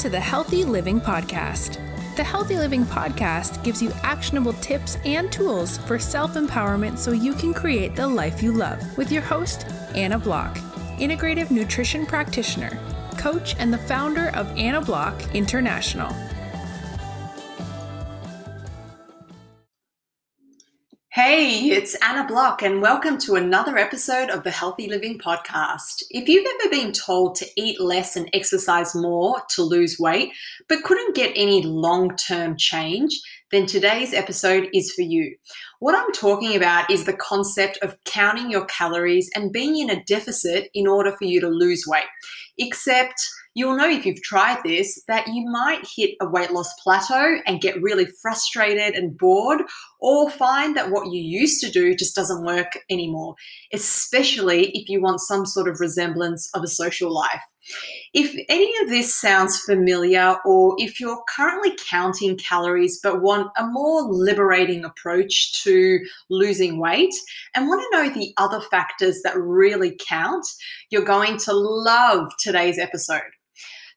To the Healthy Living Podcast. The Healthy Living Podcast gives you actionable tips and tools for self empowerment so you can create the life you love with your host, Anna Block, integrative nutrition practitioner, coach, and the founder of Anna Block International. Hey, it's Anna Block, and welcome to another episode of the Healthy Living Podcast. If you've ever been told to eat less and exercise more to lose weight, but couldn't get any long term change, then today's episode is for you. What I'm talking about is the concept of counting your calories and being in a deficit in order for you to lose weight. Except, you'll know if you've tried this that you might hit a weight loss plateau and get really frustrated and bored, or find that what you used to do just doesn't work anymore, especially if you want some sort of resemblance of a social life. If any of this sounds familiar, or if you're currently counting calories but want a more liberating approach to losing weight and want to know the other factors that really count, you're going to love today's episode.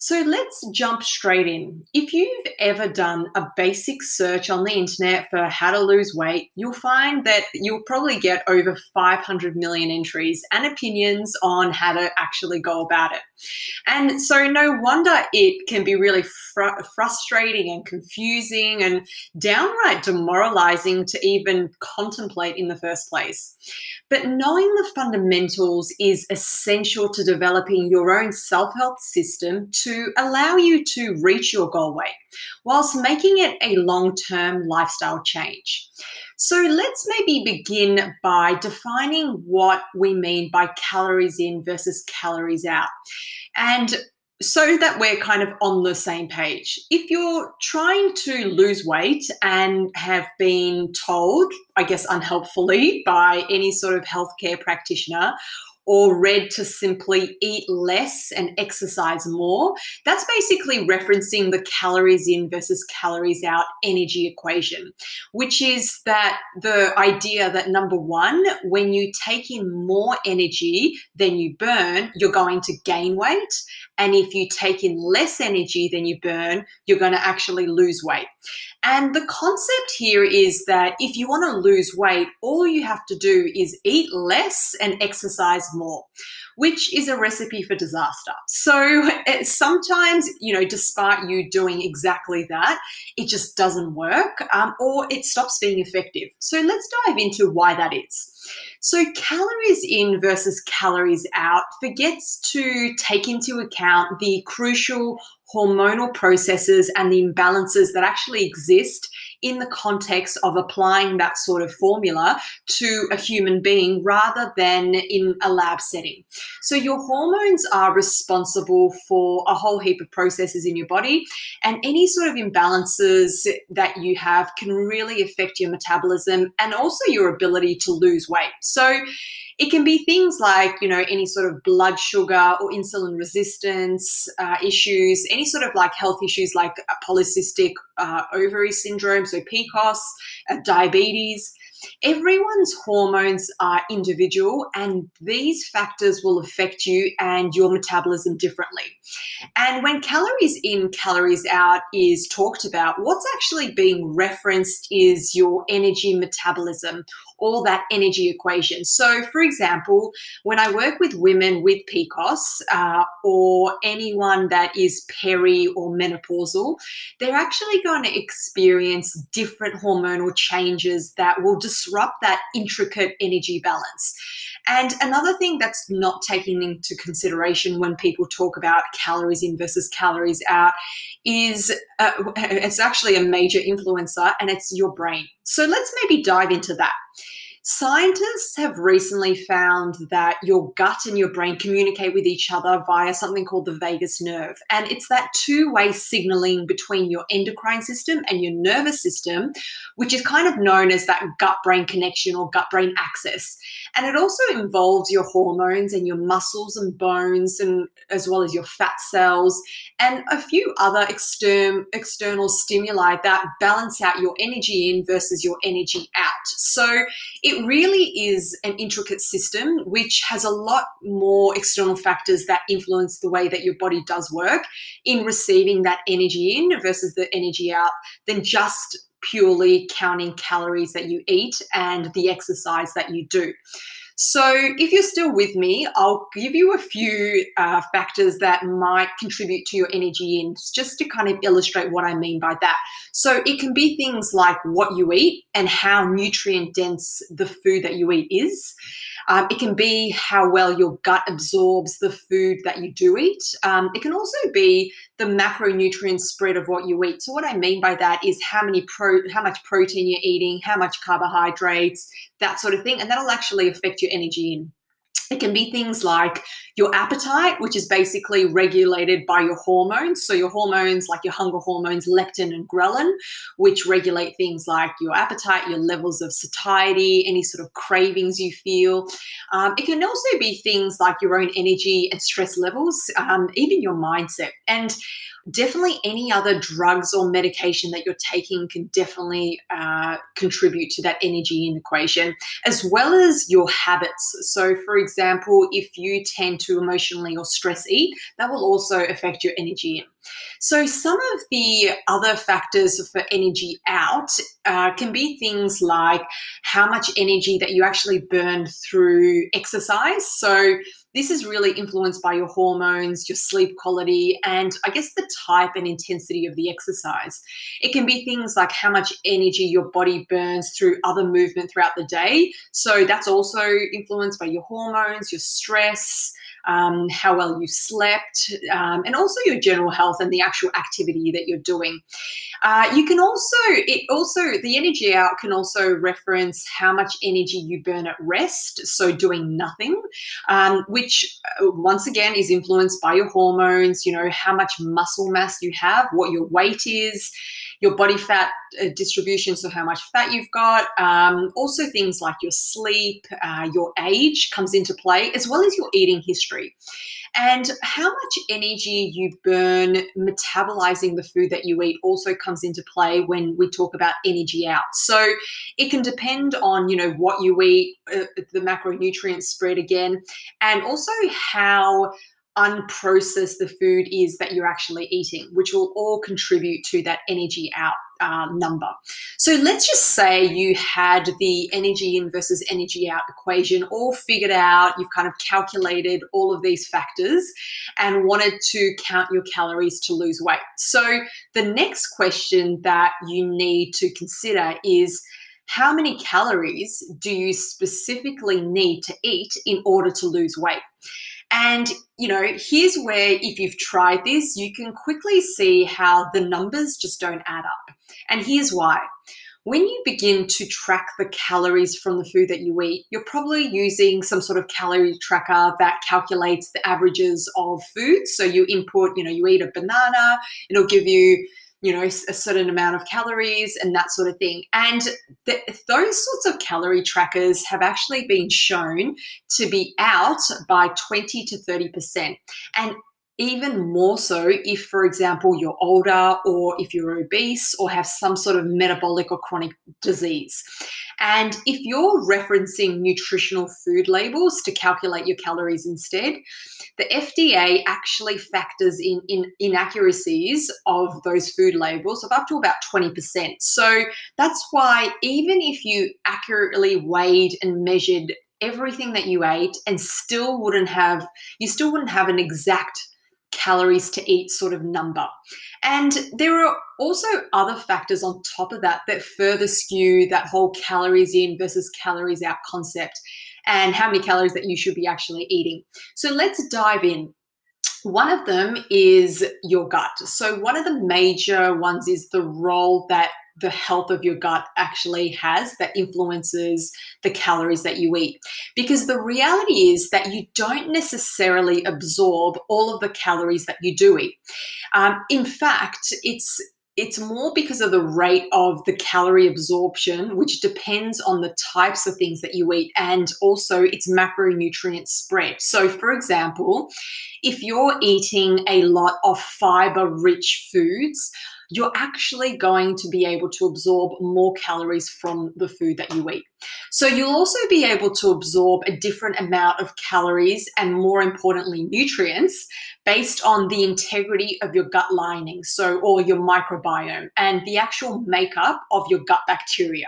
So let's jump straight in. If you've ever done a basic search on the internet for how to lose weight, you'll find that you'll probably get over 500 million entries and opinions on how to actually go about it. And so, no wonder it can be really fr- frustrating and confusing and downright demoralizing to even contemplate in the first place. But knowing the fundamentals is essential to developing your own self help system to allow you to reach your goal weight whilst making it a long term lifestyle change. So let's maybe begin by defining what we mean by calories in versus calories out. And so that we're kind of on the same page. If you're trying to lose weight and have been told, I guess unhelpfully, by any sort of healthcare practitioner, or read to simply eat less and exercise more. That's basically referencing the calories in versus calories out energy equation, which is that the idea that number one, when you take in more energy than you burn, you're going to gain weight. And if you take in less energy than you burn, you're going to actually lose weight. And the concept here is that if you want to lose weight, all you have to do is eat less and exercise more, which is a recipe for disaster. So eh, sometimes, you know, despite you doing exactly that, it just doesn't work um, or it stops being effective. So let's dive into why that is. So, calories in versus calories out forgets to take into account the crucial hormonal processes and the imbalances that actually exist in the context of applying that sort of formula to a human being rather than in a lab setting. So, your hormones are responsible for a whole heap of processes in your body, and any sort of imbalances that you have can really affect your metabolism and also your ability to lose weight. So, it can be things like, you know, any sort of blood sugar or insulin resistance uh, issues, any sort of like health issues like polycystic uh, ovary syndrome, so PCOS, uh, diabetes. Everyone's hormones are individual, and these factors will affect you and your metabolism differently. And when calories in, calories out is talked about, what's actually being referenced is your energy metabolism all that energy equation. So, for example, when I work with women with PCOS uh, or anyone that is peri or menopausal, they're actually going to experience different hormonal changes that will disrupt that intricate energy balance. And another thing that's not taken into consideration when people talk about calories in versus calories out is uh, it's actually a major influencer and it's your brain. So let's maybe dive into that. Scientists have recently found that your gut and your brain communicate with each other via something called the vagus nerve. And it's that two way signaling between your endocrine system and your nervous system, which is kind of known as that gut brain connection or gut brain axis. And it also involves your hormones and your muscles and bones, and as well as your fat cells, and a few other extern, external stimuli that balance out your energy in versus your energy out. So it it really is an intricate system which has a lot more external factors that influence the way that your body does work in receiving that energy in versus the energy out than just purely counting calories that you eat and the exercise that you do. So, if you're still with me, I'll give you a few uh, factors that might contribute to your energy in, just to kind of illustrate what I mean by that. So, it can be things like what you eat and how nutrient dense the food that you eat is. Um, it can be how well your gut absorbs the food that you do eat. Um, it can also be the macronutrient spread of what you eat. So what I mean by that is how many pro, how much protein you're eating, how much carbohydrates, that sort of thing, and that'll actually affect your energy in it can be things like your appetite, which is basically regulated by your hormones. So, your hormones, like your hunger hormones, leptin and ghrelin, which regulate things like your appetite, your levels of satiety, any sort of cravings you feel. Um, it can also be things like your own energy and stress levels, um, even your mindset. And definitely any other drugs or medication that you're taking can definitely uh, contribute to that energy in equation, as well as your habits. So, for example, if you tend to emotionally or stress eat, that will also affect your energy. So, some of the other factors for energy out uh, can be things like how much energy that you actually burn through exercise. So, this is really influenced by your hormones, your sleep quality, and I guess the type and intensity of the exercise. It can be things like how much energy your body burns through other movement throughout the day. So that's also influenced by your hormones, your stress um, how well you slept, um, and also your general health and the actual activity that you're doing. Uh, you can also, it also, the energy out can also reference how much energy you burn at rest, so doing nothing, um, which uh, once again is influenced by your hormones, you know, how much muscle mass you have, what your weight is your body fat uh, distribution, so how much fat you've got. Um, also, things like your sleep, uh, your age comes into play, as well as your eating history. And how much energy you burn metabolizing the food that you eat also comes into play when we talk about energy out. So it can depend on, you know, what you eat, uh, the macronutrient spread again, and also how unprocessed the food is that you're actually eating, which will all contribute to that energy out uh, number. So let's just say you had the energy in versus energy out equation all figured out. You've kind of calculated all of these factors and wanted to count your calories to lose weight. So the next question that you need to consider is how many calories do you specifically need to eat in order to lose weight? And, you know, here's where if you've tried this, you can quickly see how the numbers just don't add up. And here's why. When you begin to track the calories from the food that you eat, you're probably using some sort of calorie tracker that calculates the averages of foods. So you input, you know, you eat a banana, it'll give you you know, a certain amount of calories and that sort of thing. And th- those sorts of calorie trackers have actually been shown to be out by 20 to 30%. And even more so if, for example, you're older or if you're obese or have some sort of metabolic or chronic disease. And if you're referencing nutritional food labels to calculate your calories instead, the FDA actually factors in, in inaccuracies of those food labels of up to about 20%. So that's why even if you accurately weighed and measured everything that you ate and still wouldn't have you still wouldn't have an exact calories to eat sort of number. And there are also other factors on top of that that further skew that whole calories in versus calories out concept and how many calories that you should be actually eating. So let's dive in. One of them is your gut. So, one of the major ones is the role that the health of your gut actually has that influences the calories that you eat. Because the reality is that you don't necessarily absorb all of the calories that you do eat. Um, in fact, it's it's more because of the rate of the calorie absorption, which depends on the types of things that you eat and also its macronutrient spread. So, for example, if you're eating a lot of fiber rich foods, you're actually going to be able to absorb more calories from the food that you eat. So you'll also be able to absorb a different amount of calories and, more importantly, nutrients based on the integrity of your gut lining, so or your microbiome and the actual makeup of your gut bacteria.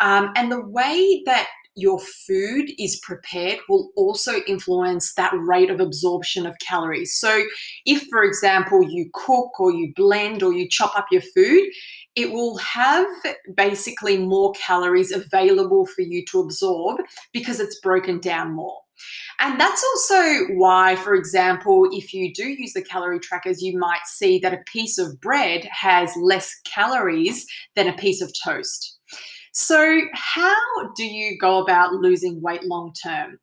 Um, and the way that your food is prepared will also influence that rate of absorption of calories. So, if, for example, you cook or you blend or you chop up your food, it will have basically more calories available for you to absorb because it's broken down more. And that's also why, for example, if you do use the calorie trackers, you might see that a piece of bread has less calories than a piece of toast. So, how do you go about losing weight long term?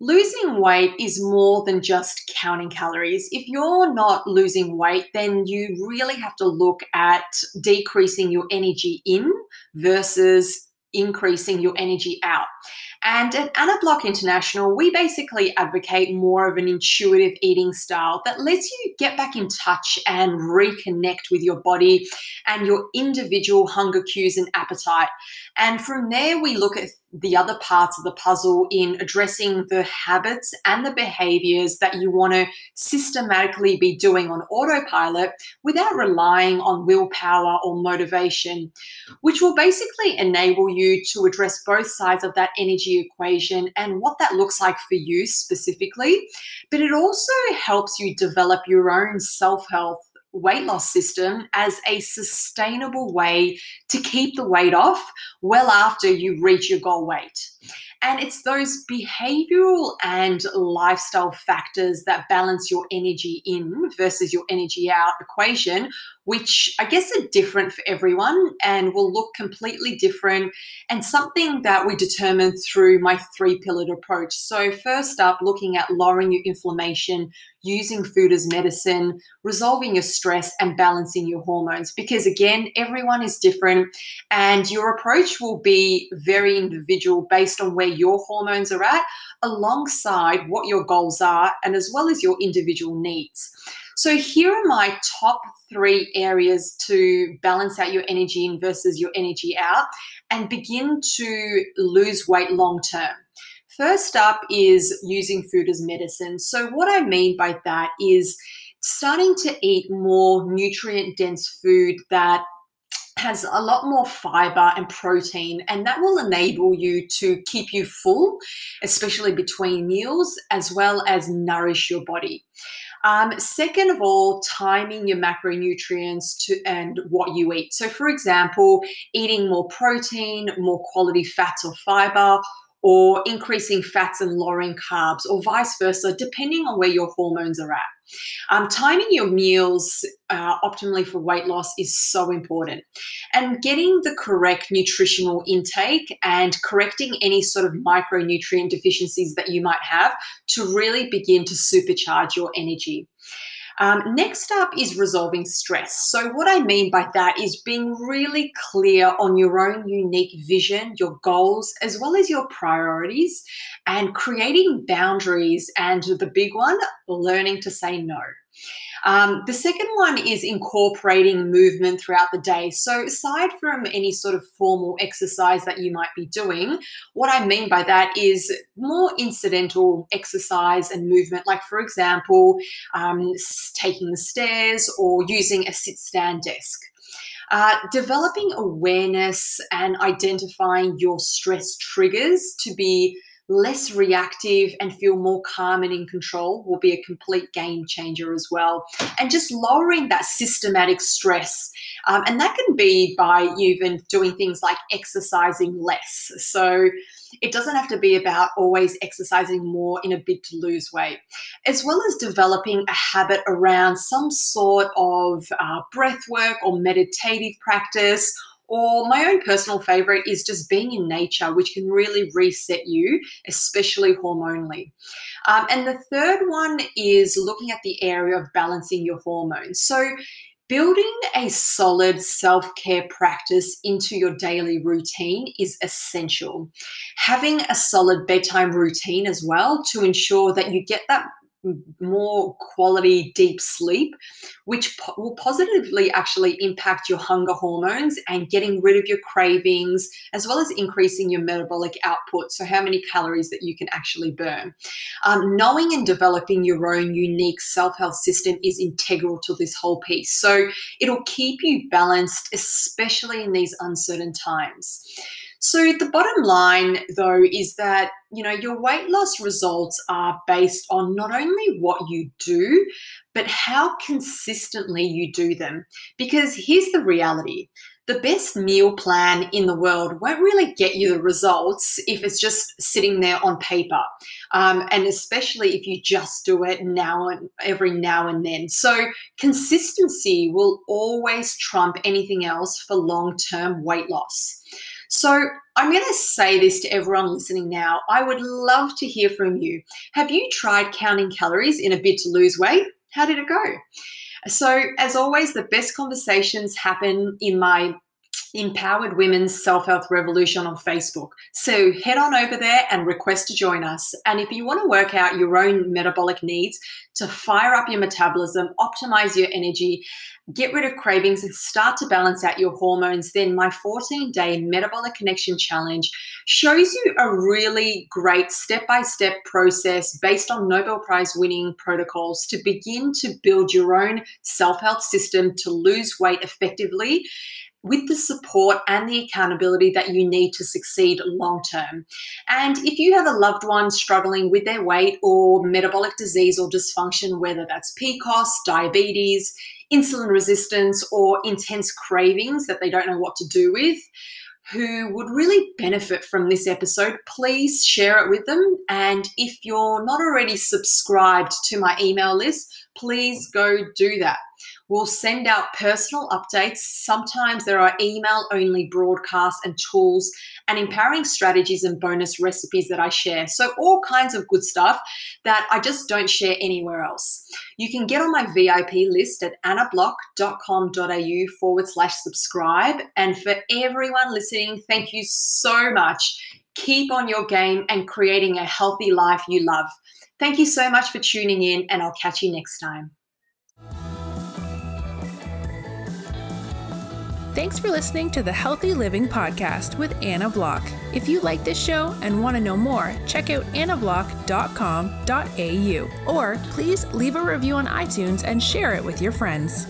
Losing weight is more than just counting calories. If you're not losing weight, then you really have to look at decreasing your energy in versus increasing your energy out. And at Anna Block International, we basically advocate more of an intuitive eating style that lets you get back in touch and reconnect with your body and your individual hunger cues and appetite. And from there, we look at the other parts of the puzzle in addressing the habits and the behaviors that you want to systematically be doing on autopilot without relying on willpower or motivation, which will basically enable you to address both sides of that energy equation and what that looks like for you specifically. But it also helps you develop your own self health weight loss system as a sustainable way to keep the weight off well after you reach your goal weight. And it's those behavioral and lifestyle factors that balance your energy in versus your energy out equation, which I guess are different for everyone and will look completely different, and something that we determine through my three pillared approach. So, first up, looking at lowering your inflammation, using food as medicine, resolving your stress, and balancing your hormones. Because again, everyone is different, and your approach will be very individual based on where your hormones are at, alongside what your goals are, and as well as your individual needs. So, here are my top three areas to balance out your energy in versus your energy out and begin to lose weight long term. First up is using food as medicine. So, what I mean by that is starting to eat more nutrient dense food that has a lot more fiber and protein, and that will enable you to keep you full, especially between meals, as well as nourish your body. Um, second of all, timing your macronutrients to and what you eat. So, for example, eating more protein, more quality fats or fiber, or increasing fats and lowering carbs, or vice versa, depending on where your hormones are at. Um, timing your meals uh, optimally for weight loss is so important. And getting the correct nutritional intake and correcting any sort of micronutrient deficiencies that you might have to really begin to supercharge your energy. Um, next up is resolving stress. So, what I mean by that is being really clear on your own unique vision, your goals, as well as your priorities, and creating boundaries. And the big one, learning to say no. Um, the second one is incorporating movement throughout the day. So, aside from any sort of formal exercise that you might be doing, what I mean by that is more incidental exercise and movement, like, for example, um, taking the stairs or using a sit stand desk. Uh, developing awareness and identifying your stress triggers to be less reactive and feel more calm and in control will be a complete game changer as well. And just lowering that systematic stress. Um, and that can be by even doing things like exercising less. So it doesn't have to be about always exercising more in a bid to lose weight, as well as developing a habit around some sort of uh, breath work or meditative practice or my own personal favorite is just being in nature, which can really reset you, especially hormonally. Um, and the third one is looking at the area of balancing your hormones. So, building a solid self care practice into your daily routine is essential. Having a solid bedtime routine as well to ensure that you get that more quality deep sleep, which po- will positively actually impact your hunger hormones and getting rid of your cravings, as well as increasing your metabolic output. So, how many calories that you can actually burn. Um, knowing and developing your own unique self health system is integral to this whole piece. So, it'll keep you balanced, especially in these uncertain times. So the bottom line though is that, you know, your weight loss results are based on not only what you do, but how consistently you do them. Because here's the reality. The best meal plan in the world won't really get you the results if it's just sitting there on paper, um, and especially if you just do it now and every now and then. So consistency will always trump anything else for long-term weight loss. So I'm going to say this to everyone listening now. I would love to hear from you. Have you tried counting calories in a bid to lose weight? How did it go? So, as always, the best conversations happen in my Empowered Women's Self Health Revolution on Facebook. So head on over there and request to join us. And if you want to work out your own metabolic needs to fire up your metabolism, optimize your energy, get rid of cravings, and start to balance out your hormones, then my 14 day Metabolic Connection Challenge shows you a really great step by step process based on Nobel Prize winning protocols to begin to build your own self health system to lose weight effectively with the support and the accountability that you need to succeed long term. And if you have a loved one struggling with their weight or metabolic disease or dysfunction, whether that's PCOS, diabetes, insulin resistance, or intense cravings that they don't know what to do with, who would really benefit from this episode, please share it with them. And if you're not already subscribed to my email list, please go do that. We'll send out personal updates. Sometimes there are email only broadcasts and tools and empowering strategies and bonus recipes that I share. So, all kinds of good stuff that I just don't share anywhere else. You can get on my VIP list at annablock.com.au forward slash subscribe. And for everyone listening, thank you so much. Keep on your game and creating a healthy life you love. Thank you so much for tuning in, and I'll catch you next time. Thanks for listening to the Healthy Living Podcast with Anna Block. If you like this show and want to know more, check out annablock.com.au or please leave a review on iTunes and share it with your friends.